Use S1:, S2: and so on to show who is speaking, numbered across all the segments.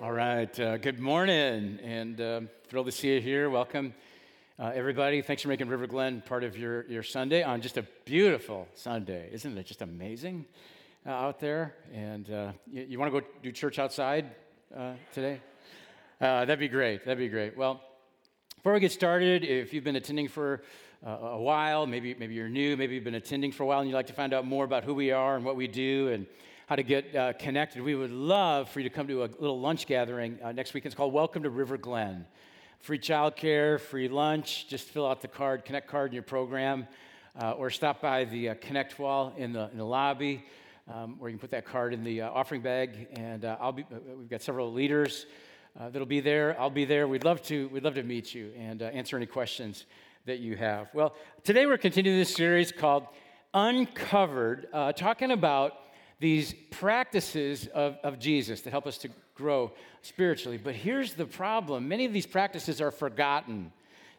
S1: All right. Uh, good morning, and uh, thrilled to see you here. Welcome, uh, everybody. Thanks for making River Glen part of your, your Sunday on just a beautiful Sunday. Isn't it just amazing uh, out there? And uh, you, you want to go do church outside uh, today? that'd be great. That'd be great. Well, before we get started, if you've been attending for a while, maybe, maybe you're new, maybe you've been attending for a while and you'd like to find out more about who we are and what we do and how to get uh, connected, we would love for you to come to a little lunch gathering uh, next week. It's called Welcome to River Glen. Free childcare, free lunch. Just fill out the card, Connect card in your program, uh, or stop by the uh, Connect wall in the, in the lobby, um, where you can put that card in the uh, offering bag. And uh, I'll be. we've got several leaders that'll be there. I'll be there. We'd love to. We'd love to meet you and answer any questions that you have. Well, today we're continuing this series called Uncovered, talking about these practices of, of Jesus that help us to grow spiritually. But here's the problem many of these practices are forgotten,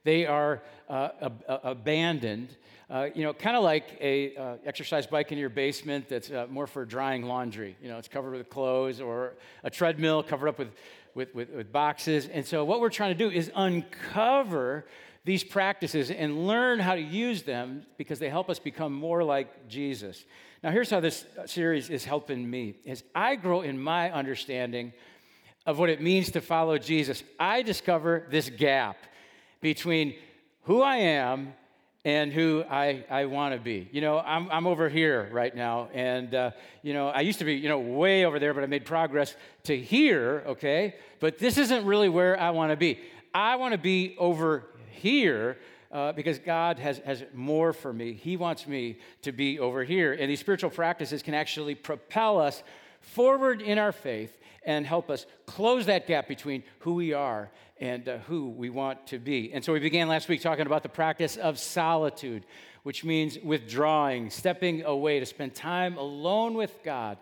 S1: they are uh, ab- abandoned. Uh, you know, kind of like a uh, exercise bike in your basement that's uh, more for drying laundry. You know, it's covered with clothes, or a treadmill covered up with, with, with, with boxes. And so, what we're trying to do is uncover these practices and learn how to use them because they help us become more like Jesus. Now, here's how this series is helping me. As I grow in my understanding of what it means to follow Jesus, I discover this gap between who I am and who I, I want to be. You know, I'm, I'm over here right now, and, uh, you know, I used to be, you know, way over there, but I made progress to here, okay? But this isn't really where I want to be. I want to be over here uh, because God has, has more for me. He wants me to be over here. And these spiritual practices can actually propel us forward in our faith and help us close that gap between who we are and uh, who we want to be. And so we began last week talking about the practice of solitude, which means withdrawing, stepping away to spend time alone with God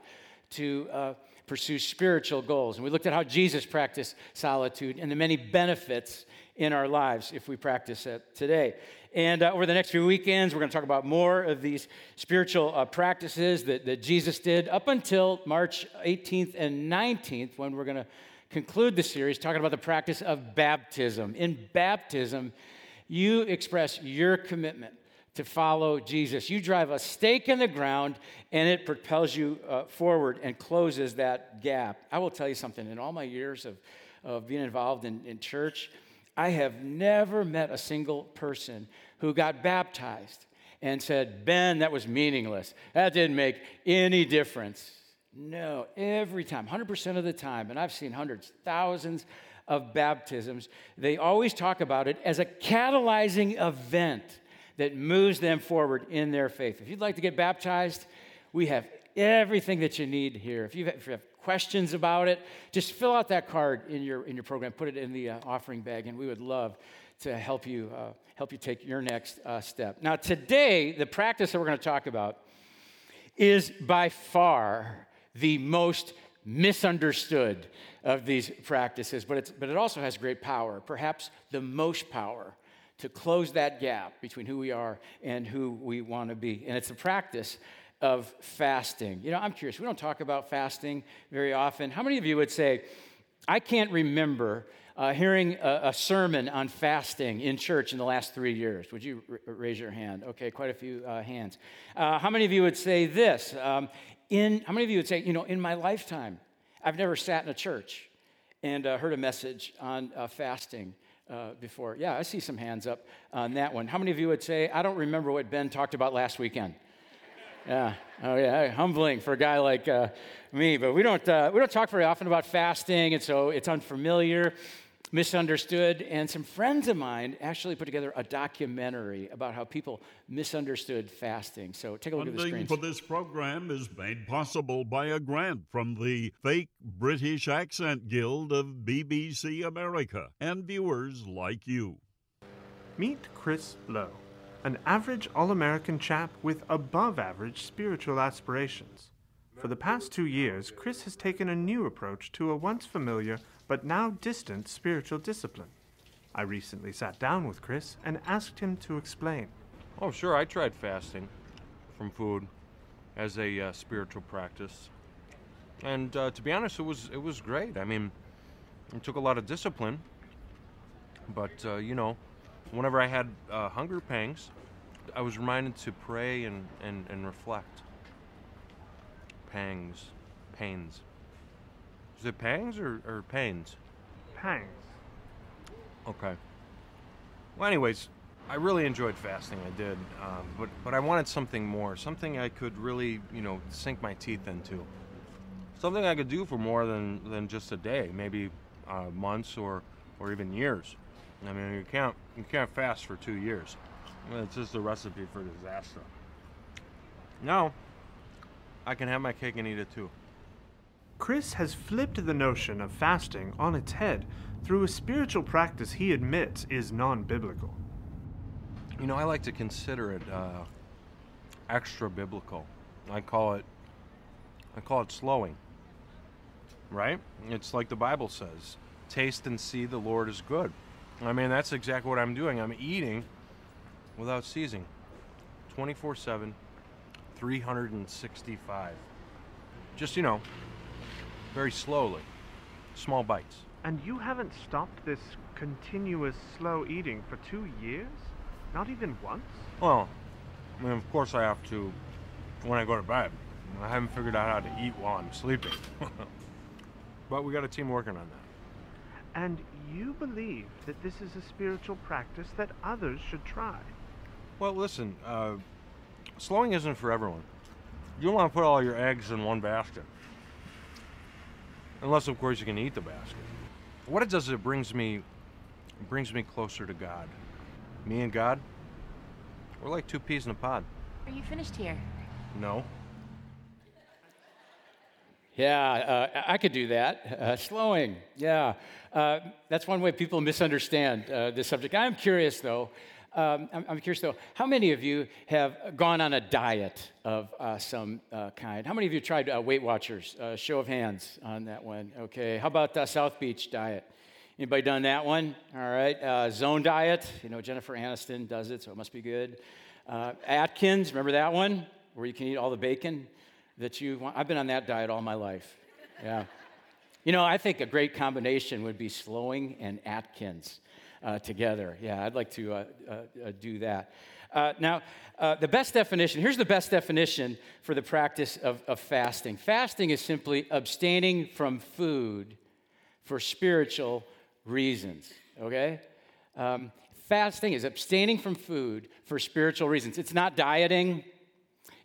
S1: to uh, pursue spiritual goals. And we looked at how Jesus practiced solitude and the many benefits in our lives if we practice it today. And uh, over the next few weekends, we're going to talk about more of these spiritual uh, practices that, that Jesus did up until March 18th and 19th, when we're going to conclude the series talking about the practice of baptism. In baptism, you express your commitment to follow Jesus. You drive a stake in the ground and it propels you uh, forward and closes that gap. I will tell you something in all my years of, of being involved in, in church, I have never met a single person who got baptized and said, Ben, that was meaningless. That didn't make any difference. No, every time, 100% of the time, and I've seen hundreds, thousands of baptisms, they always talk about it as a catalyzing event that moves them forward in their faith. If you'd like to get baptized, we have everything that you need here. If you have, questions about it, just fill out that card in your, in your program, put it in the uh, offering bag, and we would love to help you, uh, help you take your next uh, step. Now, today, the practice that we're going to talk about is by far the most misunderstood of these practices, but, it's, but it also has great power, perhaps the most power to close that gap between who we are and who we want to be. And it's the practice of fasting. You know, I'm curious, we don't talk about fasting very often. How many of you would say, I can't remember uh, hearing a, a, sermon on fasting in church in the last three years? Would you r- raise your hand? Okay, quite a few uh, hands. Uh, how many of you would say this? Um, in, how many of you would say, you know, in my lifetime, I've never sat in a church and uh, heard a message on uh, fasting? Uh, before. Yeah, I see some hands up on that one. How many of you would say, I don't remember what Ben talked about last weekend? Yeah. Oh, yeah. Humbling for a guy like uh, me. But we don't, uh, we don't talk very often about fasting, and so it's unfamiliar, misunderstood. And some friends of mine actually put together a documentary about how people misunderstood fasting. So take a look
S2: Funding
S1: at the screen.
S2: for this program is made possible by a grant from the Fake British Accent Guild of BBC America and viewers like you.
S3: Meet Chris Lowe an average All American chap with above average spiritual aspirations. For the past two years, Chris has taken a new approach to a once familiar but now distant spiritual discipline. I recently sat down with Chris and asked him to explain.
S4: Oh, sure, I tried fasting from food as a uh, spiritual practice. And uh, to be honest, it was, it was great. I mean, It took a lot of discipline, but uh, you know, whenever I had uh, hunger pangs, I was reminded to pray and, and, and reflect. Pangs, pains. Is it pangs or, or pains?
S3: Pangs.
S4: Okay. Well, anyways, I really enjoyed fasting. I did, um, but but I wanted something more, something I could really, you know, sink my teeth into. Something I could do for more than than just a day, maybe uh, months or or even years. I mean, you can't you can't fast for two years. It's just a recipe for disaster. Now, I can have my cake and eat it too.
S3: Chris has flipped the notion of fasting on its head through a spiritual practice he admits is non biblical.
S4: You know, I like to consider it uh, extra biblical. I call it I call it slowing. Right? It's like the Bible says, taste and see the Lord is good. I mean, that's exactly what I'm doing. I'm eating without ceasing. 24/7 365. Just, you know, very slowly. Small bites.
S3: And you haven't stopped this continuous slow eating for two years? Not even once?
S4: Well, I mean, of course I have to when I go to bed. I haven't figured out how to eat while I'm sleeping. but we got a team working on that.
S3: And you believe that this is a spiritual practice that others should try?
S4: Well, listen, uh, slowing isn't for everyone. You don't want to put all your eggs in one basket. Unless, of course, you can eat the basket. What it does is it brings me, it brings me closer to God. Me and God, we're like two peas in a pod.
S5: Are you finished here?
S4: No.
S1: Yeah, uh, I could do that. Uh, slowing, yeah. Uh, that's one way people misunderstand uh, this subject. I'm curious, though. Um, I'm, I'm, curious, though, how many of you have gone on a diet of uh, some uh, kind? How many of you tried Weight Watchers? show of hands on that one. Okay. How about the South Beach diet? Anybody done that one? All right. Zone diet. You know, Jennifer Aniston does it, so it must be good. Atkins, remember that one? Where you can eat all the bacon that you want. I've been on that diet all my life. Yeah. You know, I think a great combination would be slowing and Atkins uh, together. Yeah, I'd like to uh, uh, uh do that. Uh, now, uh, the best definition here's the best definition for the practice of, of fasting fasting is simply abstaining from food for spiritual reasons, okay? Um, fasting is abstaining from food for spiritual reasons. It's not dieting,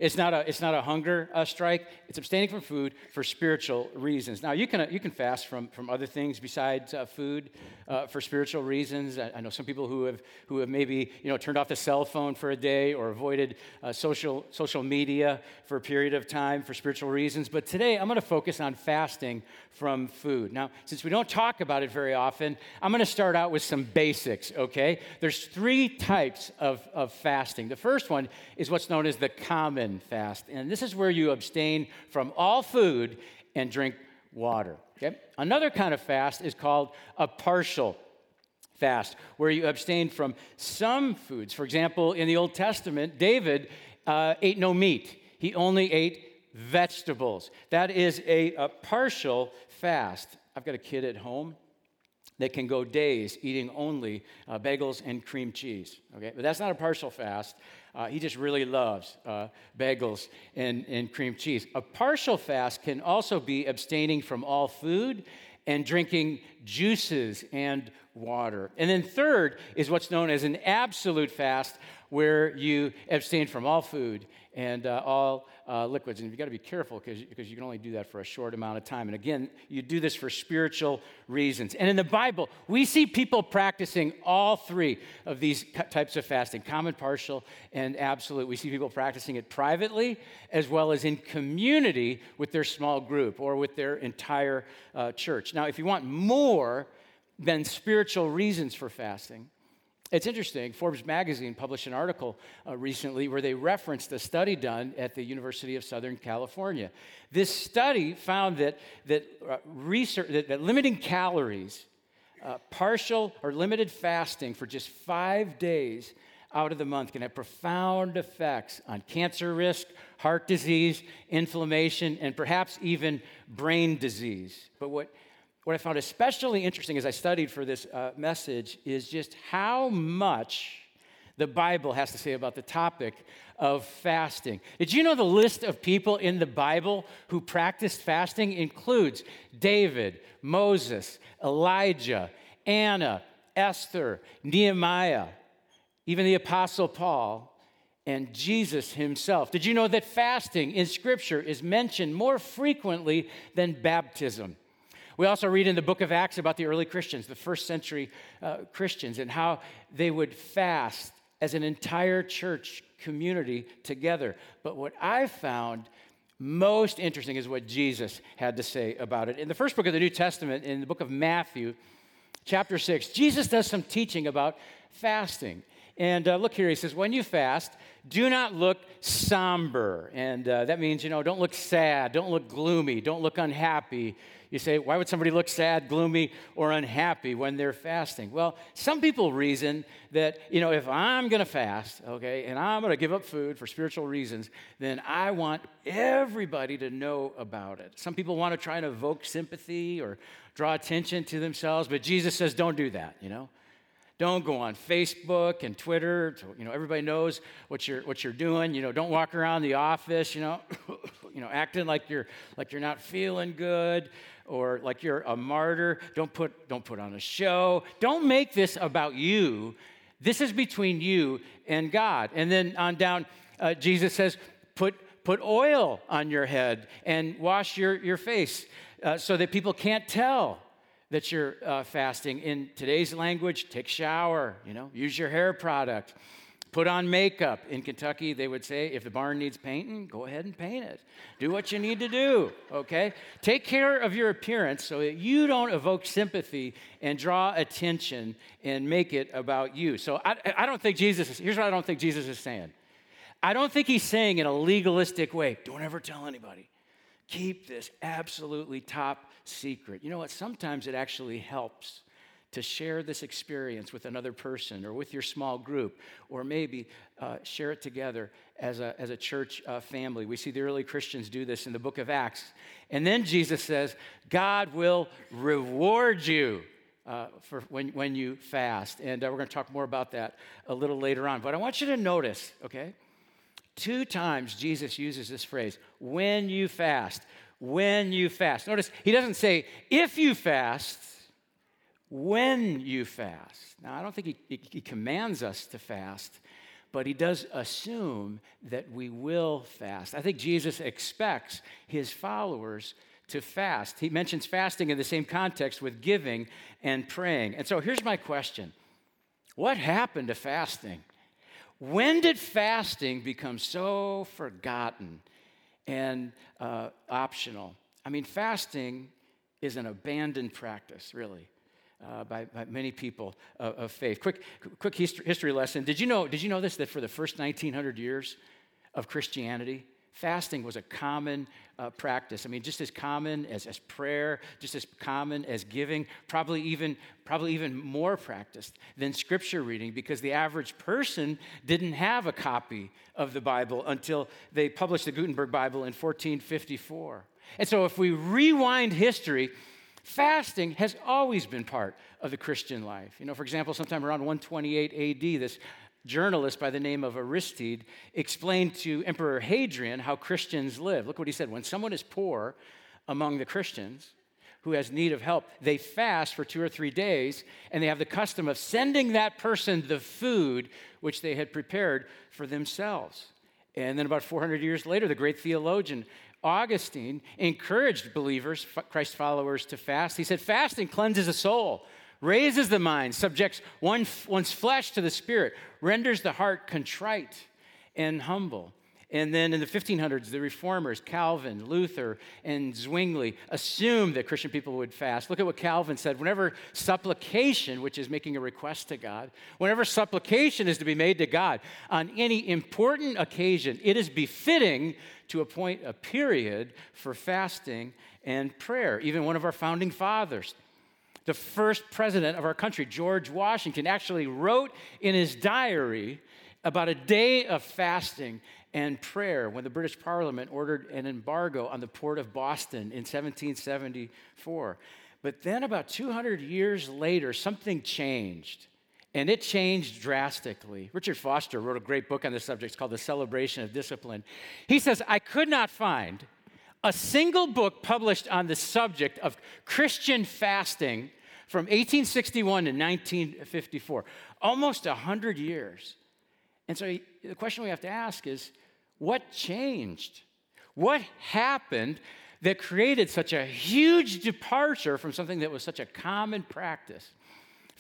S1: it's not a, it's not a hunger uh, strike. It's abstaining from food for spiritual reasons. Now, you can, uh, you can fast from, from other things besides uh, food uh, for spiritual reasons. I, I, know some people who have, who have maybe you know, turned off the cell phone for a day or avoided uh, social, social media for a period of time for spiritual reasons. But today, I'm going to focus on fasting from food. Now, since we don't talk about it very often, I'm going to start out with some basics, okay? There's three types of, of fasting. The first one is what's known as the common fast. And this is where you abstain from all food and drink water. Okay? Another kind of fast is called a partial fast, where you abstain from some foods. For example, in the Old Testament, David uh, ate no meat, he only ate vegetables. That is a, a partial fast. I've got a kid at home that can go days eating only uh, bagels and cream cheese. Okay, but that's not a partial fast. Uh, he just really loves uh, bagels and, and cream cheese. A partial fast can also be abstaining from all food and drinking juices and water. And then, third is what's known as an absolute fast, where you abstain from all food and uh, all uh, liquids. And you've got to be careful because you can only do that for a short amount of time. And again, you do this for spiritual reasons. And in the Bible, we see people practicing all three of these types of fasting common, partial, and absolute. We see people practicing it privately as well as in community with their small group or with their entire uh, church. Now, if you want more than spiritual reasons for fasting, it's interesting. Forbes magazine published an article uh, recently where they referenced a study done at the University of Southern California. This study found that, that, uh, research, that, that limiting calories, uh, partial or limited fasting for just five days out of the month can have profound effects on cancer risk, heart disease, inflammation, and perhaps even brain disease. But what what I found especially interesting as I studied for this uh, message is just how much the Bible has to say about the topic of fasting. Did you know the list of people in the Bible who practiced fasting includes David, Moses, Elijah, Anna, Esther, Nehemiah, even the Apostle Paul, and Jesus himself. Did you know that fasting in Scripture is mentioned more frequently than baptism? We also read in the book of Acts about the early Christians, the first century uh, Christians, and how they would fast as an entire church community together. But what I found most interesting is what Jesus had to say about it. In the first book of the New Testament, in the book of Matthew, chapter 6, Jesus does some teaching about fasting. And uh, look here, he says, when you fast, do not look somber. And uh, that means, you know, don't look sad, don't look gloomy, don't look unhappy. You say, why would somebody look sad, gloomy, or unhappy when they're fasting? Well, some people reason that, you know, if I'm going to fast, okay, and I'm going to give up food for spiritual reasons, then I want everybody to know about it. Some people want to try and evoke sympathy or draw attention to themselves, but Jesus says, don't do that, you know? Don't go on Facebook and Twitter. To, you know, everybody knows what you're what you're doing. You know, don't walk around the office. You know, you know, acting like you're like you're not feeling good or like you're a martyr. Don't put, don't put on a show. Don't make this about you. This is between you and God. And then on down, uh, Jesus says, put, put oil on your head and wash your, your face uh, so that people can't tell that you're uh, fasting. In today's language, take shower, you know, use your hair product. Put on makeup. In Kentucky, they would say if the barn needs painting, go ahead and paint it. Do what you need to do, okay? Take care of your appearance so that you don't evoke sympathy and draw attention and make it about you. So I, I don't think Jesus is, here's what I don't think Jesus is saying. I don't think he's saying in a legalistic way, don't ever tell anybody. Keep this absolutely top secret. You know what? Sometimes it actually helps to share this experience with another person or with your small group, or maybe uh, share it together as a, as a church uh, family. We see the early Christians do this in the book of Acts. And then Jesus says, God will reward you. Uh, for when, when you fast. And uh, we're going to talk more about that a little later on. But I want you to notice, okay? Two times Jesus uses this phrase, when you fast. When you fast. Notice he doesn't say, if you fast, when you fast. Now, I don't think he, he, he, commands us to fast, but he does assume that we will fast. I think Jesus expects his followers to fast. He mentions fasting in the same context with giving and praying. And so here's my question What happened to fasting? When did fasting become so forgotten and uh, optional? I mean, fasting is an abandoned practice, really uh, by, by, many people of, of faith. Quick, quick history, history lesson. Did you know? Did you know this? That for the first 1900 years of Christianity, fasting was a common uh, practice. I mean, just as common as, as prayer, just as common as giving, probably even, probably even more practiced than scripture reading because the average person didn't have a copy of the Bible until they published the Gutenberg Bible in 1454. And so if we rewind history, Fasting has always been part of the Christian life. You know, for example, sometime around 128 AD, this journalist by the name of Aristide explained to Emperor Hadrian how Christians live. Look what he said when someone is poor among the Christians, who has need of help, they fast for two or three days, and they have the custom of sending that person the food which they had prepared for themselves. And then about 400 years later, the great theologian Augustine encouraged believers, Christ followers, to fast. He said, Fasting cleanses the soul, raises the mind, subjects one, one's flesh to the spirit, renders the heart contrite and humble. And then in the 1500s, the reformers, Calvin, Luther, and Zwingli, assumed that Christian people would fast. Look at what Calvin said. Whenever supplication, which is making a request to God, whenever supplication is to be made to God on any important occasion, it is befitting to appoint a period for fasting and prayer. Even one of our founding fathers, the first president of our country, George Washington, actually wrote in his diary about a day of fasting and prayer when the British Parliament ordered an embargo on the port of Boston in 1774. But then, about 200 years later, something changed. And it changed drastically. Richard Foster wrote a great book on this subject. It's called The Celebration of Discipline. He says, I could not find a single book published on the subject of Christian fasting from 1861 to 1954, almost 100 years. And so the question we have to ask is what changed? What happened that created such a huge departure from something that was such a common practice?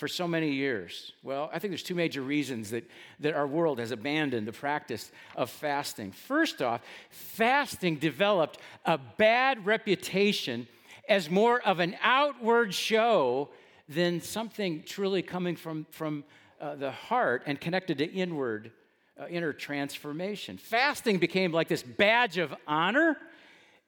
S1: For so many years? Well, I think there's two major reasons that, that our world has abandoned the practice of fasting. First off, fasting developed a bad reputation as more of an outward show than something truly coming from, from uh, the heart and connected to inward, uh, inner transformation. Fasting became like this badge of honor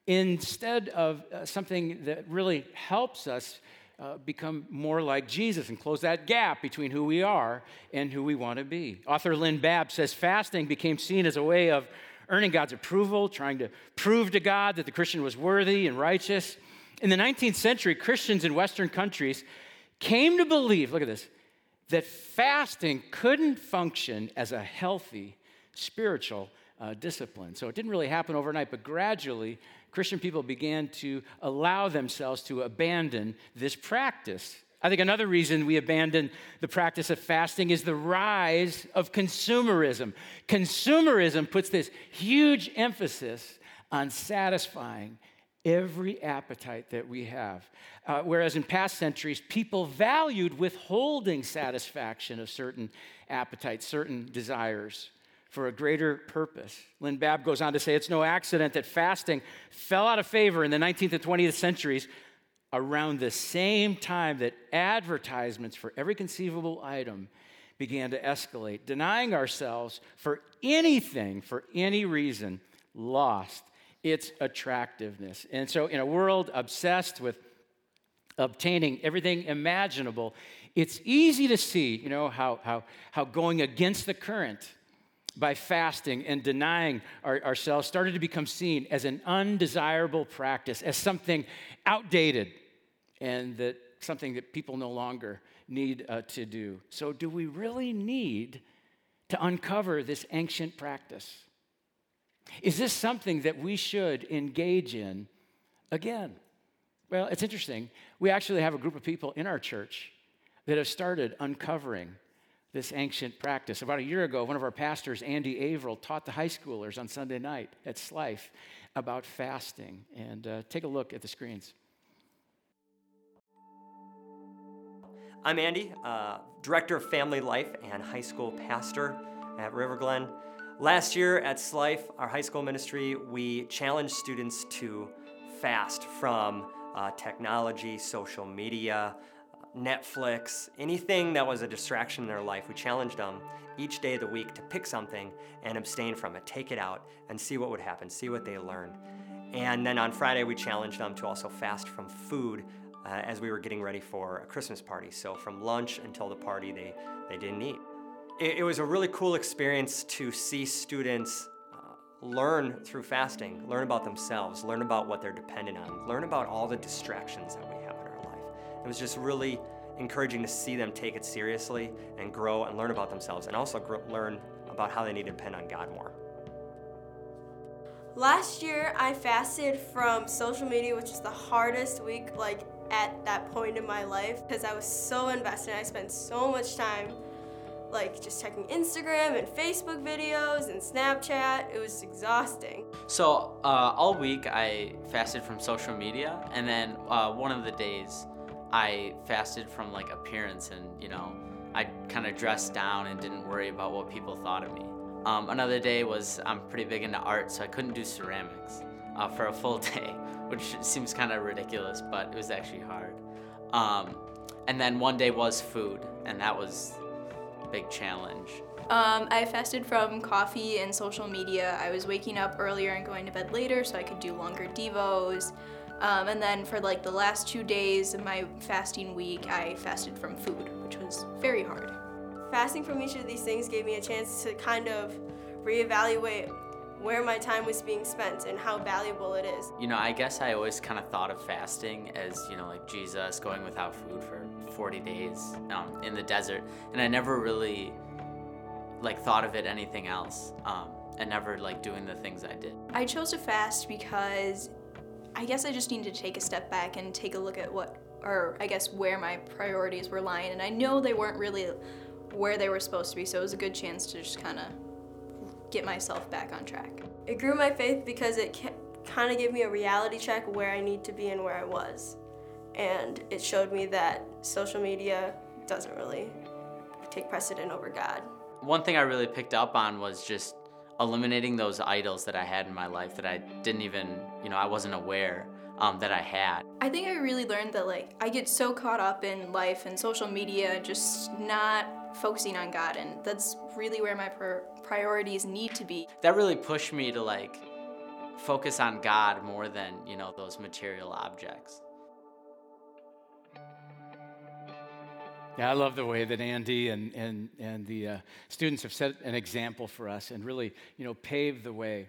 S1: instead of uh, something that really helps us uh, become more like Jesus and close that gap between who we are and who we want to be. Author Lynne Baab says fasting became seen as a way of earning God's approval, trying to prove to God that the Christian was worthy and righteous. In the 19th century, Christians in Western countries came to believe, look at this, that fasting couldn't function as a healthy spiritual uh, discipline. So it didn't really happen overnight, but gradually Christian people began to allow themselves to abandon this practice. I think another reason we abandon the practice of fasting is the rise of consumerism. Consumerism puts this huge emphasis on satisfying every appetite that we have. Uh, whereas in past centuries, people valued withholding satisfaction of certain appetites, certain desires for a greater purpose. Lynne Baab goes on to say it's no accident that fasting fell out of favor in the 19th and 20th centuries around the same time that advertisements for every conceivable item began to escalate. Denying ourselves for anything, for any reason, lost its attractiveness. And so, in a world obsessed with obtaining everything imaginable, it's easy to see, you know, how, how, how going against the current by fasting and denying our, ourselves started to become seen as an undesirable practice, as something outdated, and that something that people no longer need uh, to do. So, do we really need to uncover this ancient practice? Is this something that we should engage in again? Well, it's interesting. We actually have a group of people in our church that have started uncovering this ancient practice. About a year ago, one of our pastors, Andy Averill, taught the high schoolers on Sunday night at Slife about fasting. And uh, take a look at the screens.
S5: I'm Andy, uh, Director of Family Life and High School Pastor at River Glen. Last year at Slife, our high school ministry, we challenged students to fast from uh, technology, social media, Netflix, anything that was a distraction in their life, we challenged them each day of the week to pick something and abstain from it, take it out, and see what would happen, see what they learned. And then on Friday, we challenged them to also fast from food uh, as we were getting ready for a Christmas party. So from lunch until the party, they, they didn't eat. It, it was a really cool experience to see students uh, learn through fasting, learn about themselves, learn about what they're dependent on, learn about all the distractions that we it was just really encouraging to see them take it seriously and grow and learn about themselves and also grow, learn about how they need to depend on God more.
S6: Last year, I fasted from social media, which is the hardest week, like at that point in my life, because I was so invested. I spent so much time, like just checking Instagram and Facebook videos and Snapchat. It was exhausting.
S7: So uh, all week, I fasted from social media, and then uh, one of the days, I fasted from like appearance and, you know, I kind of dressed down and didn't worry about what people thought of me. Um, another day was I'm pretty big into art, so I couldn't do ceramics uh, for a full day, which seems kind of ridiculous, but it was actually hard. Um, and then one day was food, and that was a big challenge.
S8: Um, I fasted from coffee and social media. I was waking up earlier and going to bed later so I could do longer devos. Um, and then for like the last two days of my fasting week, I fasted from food, which was very hard.
S6: Fasting from each of these things gave me a chance to kind of reevaluate where my time was being spent and how valuable it is.
S7: You know, I guess I always kind of thought of fasting as, you know, like Jesus going without food for 40 days um, in the desert. And I never really, like, thought of it anything else. Um, and never, like, doing the things I did.
S8: I chose to fast because I guess I just needed to take a step back and take a look at what, or I guess where my priorities were lying. And I know they weren't really where they were supposed to be, so it was a good chance to just kind of get myself back on track.
S6: It grew my faith because it kind of gave me a reality check where I need to be and where I was. And it showed me that social media doesn't really take precedent over God.
S7: One thing I really picked up on was just eliminating those idols that I had in my life that I didn't even, you know, I wasn't aware um, that I had.
S8: I think I really learned that, like, I get so caught up in life and social media, just not focusing on God, and that's really where my priorities need to be.
S7: That really pushed me to, like, focus on God more than, you know, those material objects.
S1: Yeah, I love the way that Andy and, and, and the uh, students have set an example for us and really, you know, paved the way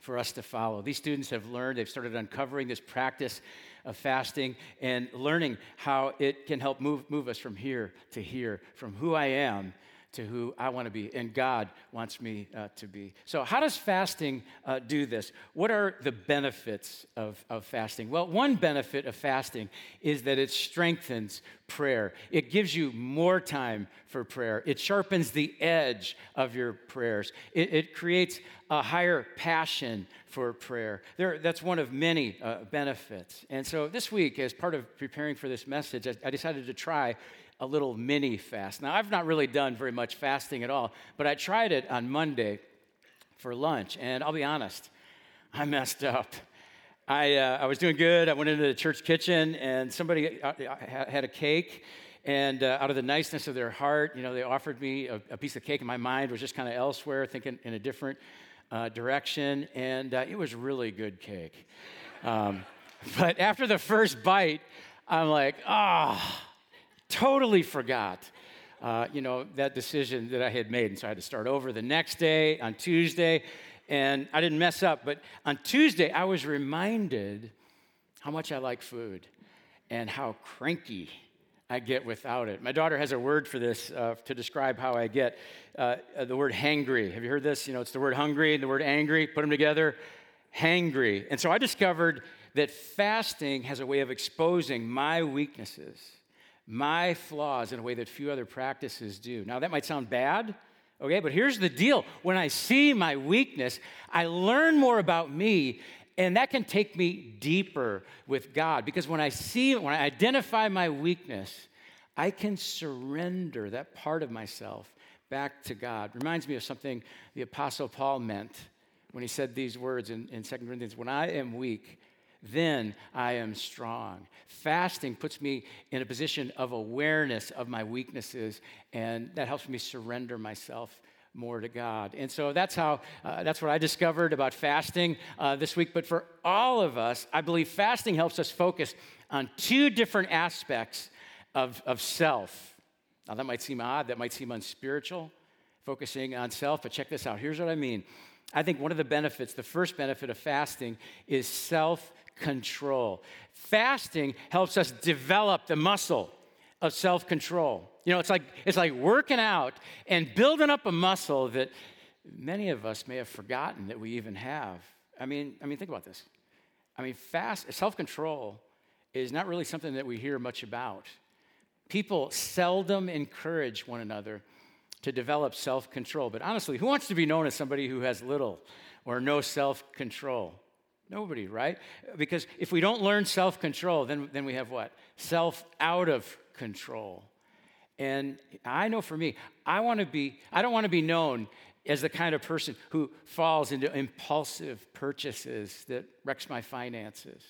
S1: for us to follow. These students have learned, they've started uncovering this practice of fasting and learning how it can help move, move us from here to here, from who I am to who I want to be and God wants me uh, to be. So, how does fasting uh, do this? What are the benefits of, of fasting? Well, one benefit of fasting is that it strengthens prayer, it gives you more time for prayer, it sharpens the edge of your prayers, it, it creates a higher passion for prayer. There, that's one of many uh, benefits. And so, this week, as part of preparing for this message, I, I decided to try a little mini fast. Now, I've not really done very much fasting at all, but I tried it on Monday for lunch, and I'll be honest, I messed up. I, uh, I was doing good. I went into the church kitchen, and somebody uh, uh, had a cake. And uh, out of the niceness of their heart, you know, they offered me a, a piece of cake, and my mind was just kind of elsewhere, thinking in a different uh, direction. And uh, it was really good cake. Um, but after the first bite, I'm like, ah. Oh, totally forgot, uh, you know, that decision that I had made. And so I had to start over the next day on Tuesday. And I didn't mess up. But on Tuesday, I was reminded how much I like food and how cranky I get without it. My daughter has a word for this uh, to describe how I get uh, the word hangry. Have you heard this? You know, it's the word hungry and the word angry, put them together. Hangry. And so I discovered that fasting has a way of exposing my weaknesses my flaws in a way that few other practices do. Now, that might sound bad, okay, but here's the deal. When I see my weakness, I learn more about me, and that can take me deeper with God. Because when I see, when I identify my weakness, I can surrender that part of myself back to God. Reminds me of something the Apostle Paul meant when he said these words in, in 2 Corinthians When I am weak, then I am strong. Fasting puts me in a position of awareness of my weaknesses, and that helps me surrender myself more to God. And so that's how, uh, that's what I discovered about fasting uh, this week. But for all of us, I believe fasting helps us focus on two different aspects of, of self. Now, that might seem odd, that might seem unspiritual, focusing on self, but check this out. Here's what I mean. I think one of the benefits, the first benefit of fasting, is self control. Fasting helps us develop the muscle of self control. You know, it's like, it's like working out and building up a muscle that many of us may have forgotten that we even have. I mean, I mean, think about this. I mean, fast self control is not really something that we hear much about. People seldom encourage one another to develop self control. But honestly, who wants to be known as somebody who has little or no self control? Nobody, right? Because if we don't learn self control, then, then we have what? Self out of control. And I know for me, I want to be, I don't want to be known as the kind of person who falls into impulsive purchases that wrecks my finances.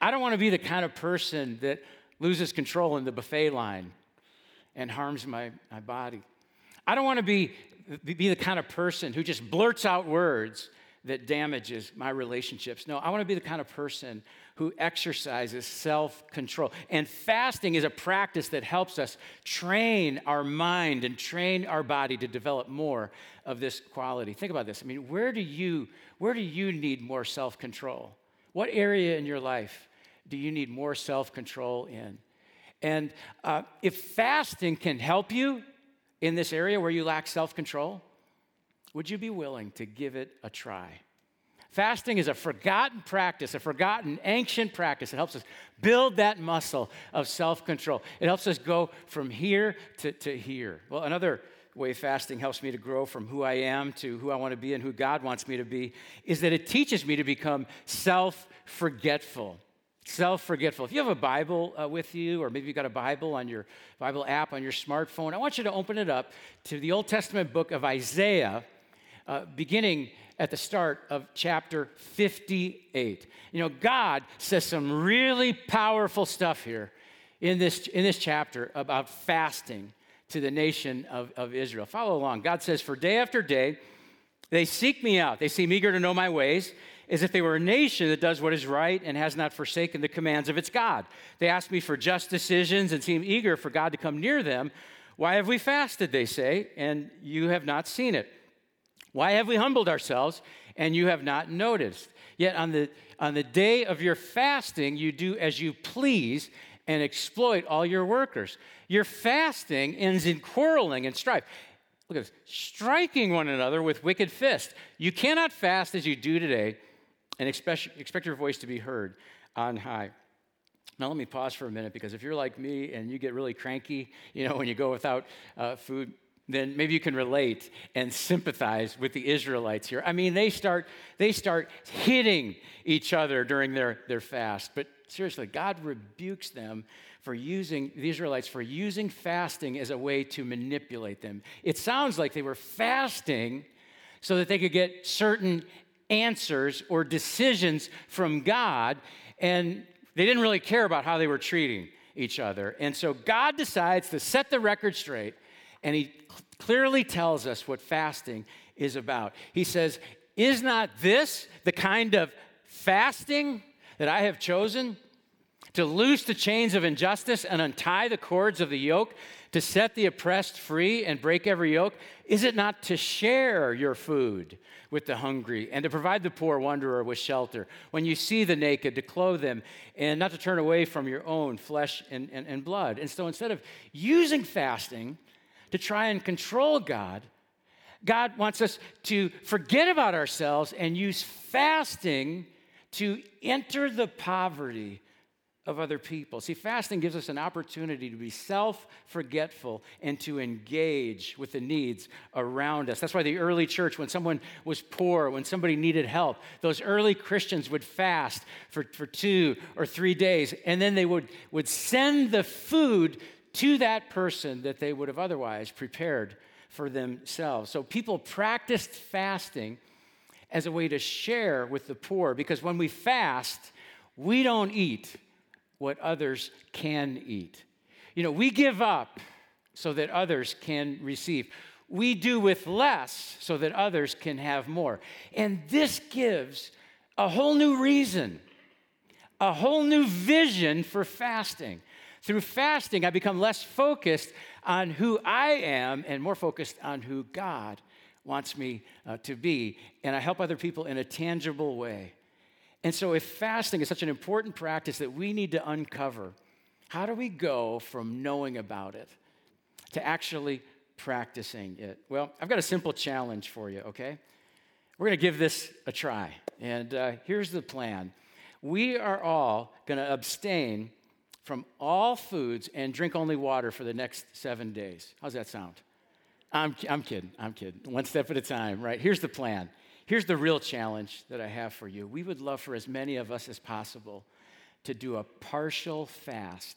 S1: I don't want to be the kind of person that loses control in the buffet line and harms my, my body. I don't want to be, be the kind of person who just blurts out words that damages my relationships. No, I want to be the kind of person who exercises self control. And fasting is a practice that helps us train our mind and train our body to develop more of this quality. Think about this. I mean, where do you, where do you need more self control? What area in your life do you need more self control in? And uh, if fasting can help you in this area where you lack self control, would you be willing to give it a try? Fasting is a forgotten practice, a forgotten ancient practice. It helps us build that muscle of self control. It helps us go from here to, to here. Well, another way fasting helps me to grow from who I am to who I want to be and who God wants me to be is that it teaches me to become self forgetful. Self forgetful. If you have a Bible uh, with you, or maybe you've got a Bible on your Bible app on your smartphone, I want you to open it up to the Old Testament book of Isaiah, uh, beginning at the start of chapter 58. You know, God says some really powerful stuff here in this, in this chapter about fasting to the nation of, of Israel. Follow along. God says, For day after day, they seek me out. They seem eager to know my ways, as if they were a nation that does what is right and has not forsaken the commands of its God. They ask me for just decisions and seem eager for God to come near them. Why have we fasted, they say, and you have not seen it? Why have we humbled ourselves and you have not noticed? Yet on the, on the day of your fasting, you do as you please and exploit all your workers. Your fasting ends in quarreling and strife. Look at this striking one another with wicked fists. You cannot fast as you do today and expect, expect your voice to be heard on high. Now, let me pause for a minute because if you're like me and you get really cranky, you know, when you go without uh, food, then maybe you can relate and sympathize with the Israelites here. I mean, they start, they start hitting each other during their, their fast. But seriously, God rebukes them for using, the Israelites, for using fasting as a way to manipulate them. It sounds like they were fasting so that they could get certain answers or decisions from God, and they didn't really care about how they were treating each other. And so God decides to set the record straight and he clearly tells us what fasting is about. He says, Is not this the kind of fasting that I have chosen? To loose the chains of injustice and untie the cords of the yoke, to set the oppressed free and break every yoke? Is it not to share your food with the hungry and to provide the poor wanderer with shelter? When you see the naked, to clothe them and not to turn away from your own flesh and, and, and blood. And so instead of using fasting to try and control God. God wants us to forget about ourselves and use fasting to enter the poverty of other people. See, fasting gives us an opportunity to be self forgetful and to engage with the needs around us. That's why the early church, when someone was poor, when somebody needed help, those early Christians would fast for, for two or three days, and then they would, would send the food to that person that they would have otherwise prepared for themselves. So people practiced fasting as a way to share with the poor because when we fast, we don't eat what others can eat. You know, we give up so that others can receive. We do with less so that others can have more. And this gives a whole new reason, a whole new vision for fasting. Through fasting, I become less focused on who I am and more focused on who God wants me uh, to be. And I help other people in a tangible way. And so, if fasting is such an important practice that we need to uncover, how do we go from knowing about it to actually practicing it? Well, I've got a simple challenge for you, okay? We're going to give this a try. And uh, here's the plan we are all going to abstain from all foods and drink only water for the next seven days. How's that sound? I'm, I'm kidding. I'm kidding. One step at a time, right? Here's the plan. Here's the real challenge that I have for you. We would love for as many of us as possible to do a partial fast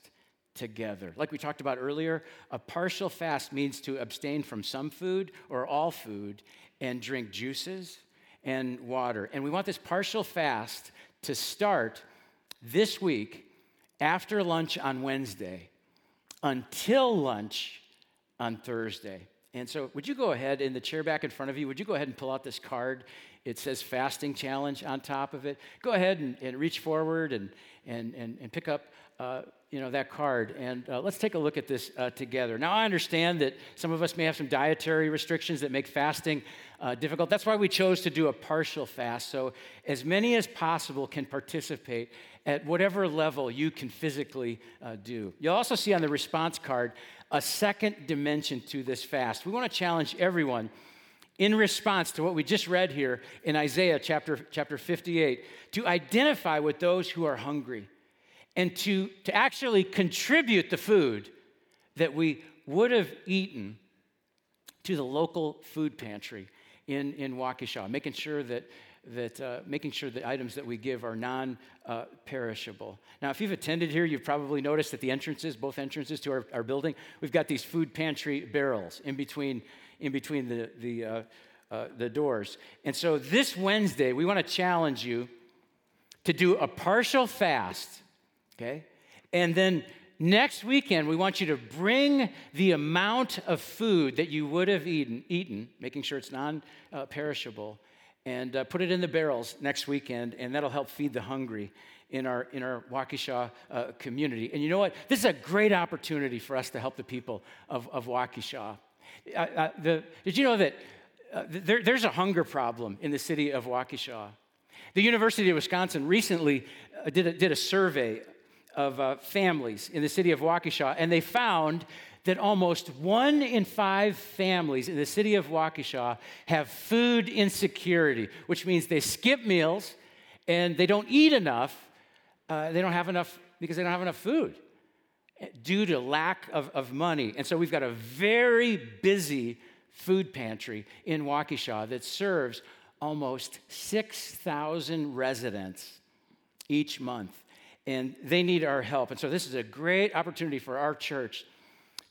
S1: together. Like we talked about earlier, a partial fast means to abstain from some food or all food and drink juices and water. And we want this partial fast to start this week after lunch on Wednesday until lunch on Thursday. And so, would you go ahead in the chair back in front of you? Would you go ahead and pull out this card? It says fasting challenge on top of it. Go ahead and, and reach forward and, and, and, and pick up uh, you know, that card. And uh, let's take a look at this uh, together. Now, I understand that some of us may have some dietary restrictions that make fasting uh, difficult. That's why we chose to do a partial fast. So, as many as possible can participate at whatever level you can physically uh, do. You'll also see on the response card a second dimension to this fast. We want to challenge everyone in response to what we just read here in Isaiah chapter, chapter 58 to identify with those who are hungry and to, to actually contribute the food that we would have eaten to the local food pantry in, in Waukesha, making sure that, that uh, making sure the items that we give are non-perishable. now, if you've attended here, you've probably noticed that the entrances, both entrances to our, our building, we've got these food pantry barrels in between, in between the, the, uh, uh, the doors. And so this Wednesday, we want to challenge you to do a partial fast, okay? And then next weekend, we want you to bring the amount of food that you would have eaten, eaten making sure it's non perishable, and uh, put it in the barrels next weekend, and that'll help feed the hungry in our, in our Waukesha uh, community. And you know what? This is a great opportunity for us to help the people of, of Waukesha. Uh, uh the, did you know that uh, there, there's a hunger problem in the city of Waukesha? The University of Wisconsin recently uh, did a, did a survey of uh, families in the city of Waukesha, and they found that almost one in five families in the city of Waukesha have food insecurity, which means they skip meals and they don't eat enough. Uh, they don't have enough because they don't have enough food due to lack of, of money. And so we've got a very busy food pantry in Waukesha that serves almost 6,000 residents each month and they need our help. And so this is a great opportunity for our church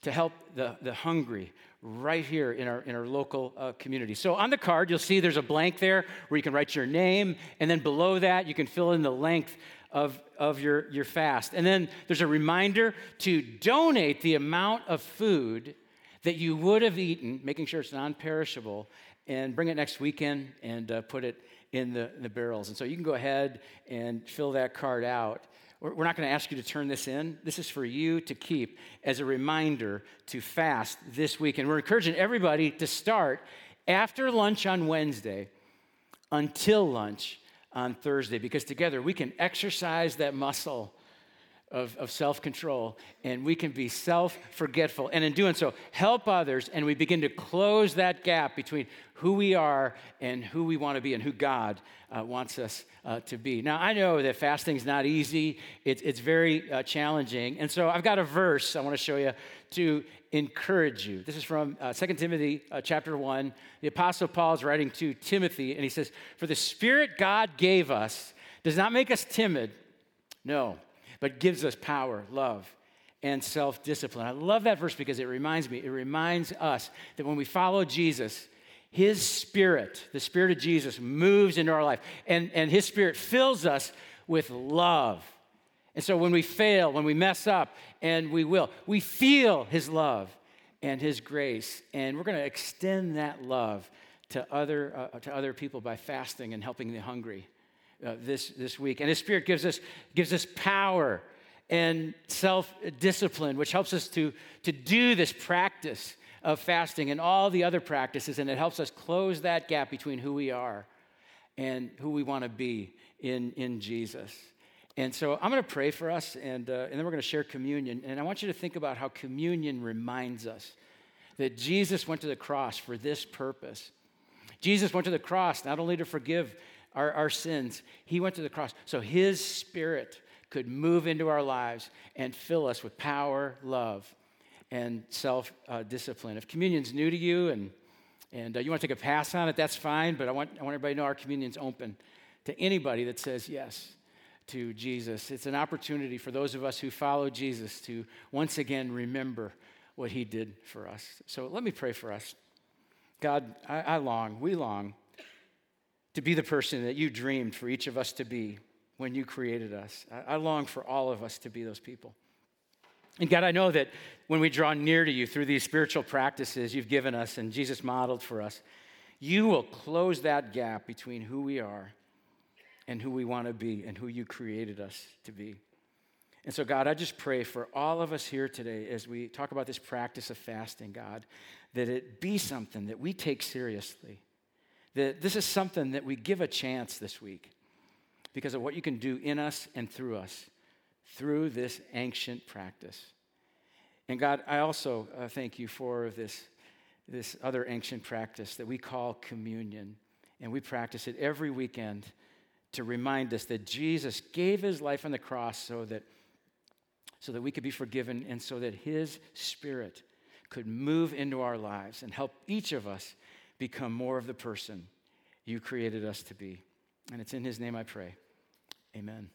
S1: to help the, the hungry right here in our, in our local uh, community. So on the card, you'll see there's a blank there where you can write your name, and then below that, you can fill in the length of, of your, your fast. And then there's a reminder to donate the amount of food that you would have eaten, making sure it's non perishable, and bring it next weekend and uh, put it in the, the barrels. And so you can go ahead and fill that card out. We're not going to ask you to turn this in. This is for you to keep as a reminder to fast this week. And we're encouraging everybody to start after lunch on Wednesday until lunch on Thursday, because together we can exercise that muscle of, of self control and we can be self forgetful. And in doing so, help others and we begin to close that gap between who we are and who we want to be and who God uh, wants us uh, to be. Now, I know that fasting's not easy, it's, it's very uh, challenging. And so I've got a verse I want to show you to encourage you. This is from uh, 2 Timothy uh, chapter 1. The Apostle Paul is writing to Timothy, and he says, For the Spirit God gave us does not make us timid. No but gives us power, love, and self discipline. I love that verse because it reminds me, it reminds us that when we follow Jesus, his spirit, the spirit of Jesus, moves into our life, and, and his spirit fills us with love. And so when we fail, when we mess up, and we will, we feel his love and his grace, and we're going to extend that love to other, uh, to other people by fasting and helping the hungry uh, this, this week. And His Spirit gives us, gives us power and self discipline, which helps us to, to do this practice of fasting and all the other practices. And it helps us close that gap between who we are and who we want to be in, in Jesus. And so I'm going to pray for us, and, uh, and then we're going to share communion. And I want you to think about how communion reminds us that Jesus went to the cross for this purpose. Jesus went to the cross not only to forgive our, our sins. He went to the cross so his spirit could move into our lives and fill us with power, love, and self uh, discipline. If communion's new to you and, and uh, you want to take a pass on it, that's fine, but I want, I want everybody to know our communion's open to anybody that says yes to Jesus. It's an opportunity for those of us who follow Jesus to once again remember what he did for us. So let me pray for us. God, I, I long, we long to be the person that you dreamed for each of us to be when you created us. I, I long for all of us to be those people. And God, I know that when we draw near to you through these spiritual practices you've given us and Jesus modeled for us, you will close that gap between who we are and who we want to be and who you created us to be. And so, God, I just pray for all of us here today as we talk about this practice of fasting, God, that it be something that we take seriously. That this is something that we give a chance this week because of what you can do in us and through us through this ancient practice. And God, I also uh, thank you for this, this other ancient practice that we call communion. And we practice it every weekend to remind us that Jesus gave his life on the cross so that, so that we could be forgiven and so that his spirit could move into our lives and help each of us become more of the person you created us to be. And it's in his name I pray. Amen.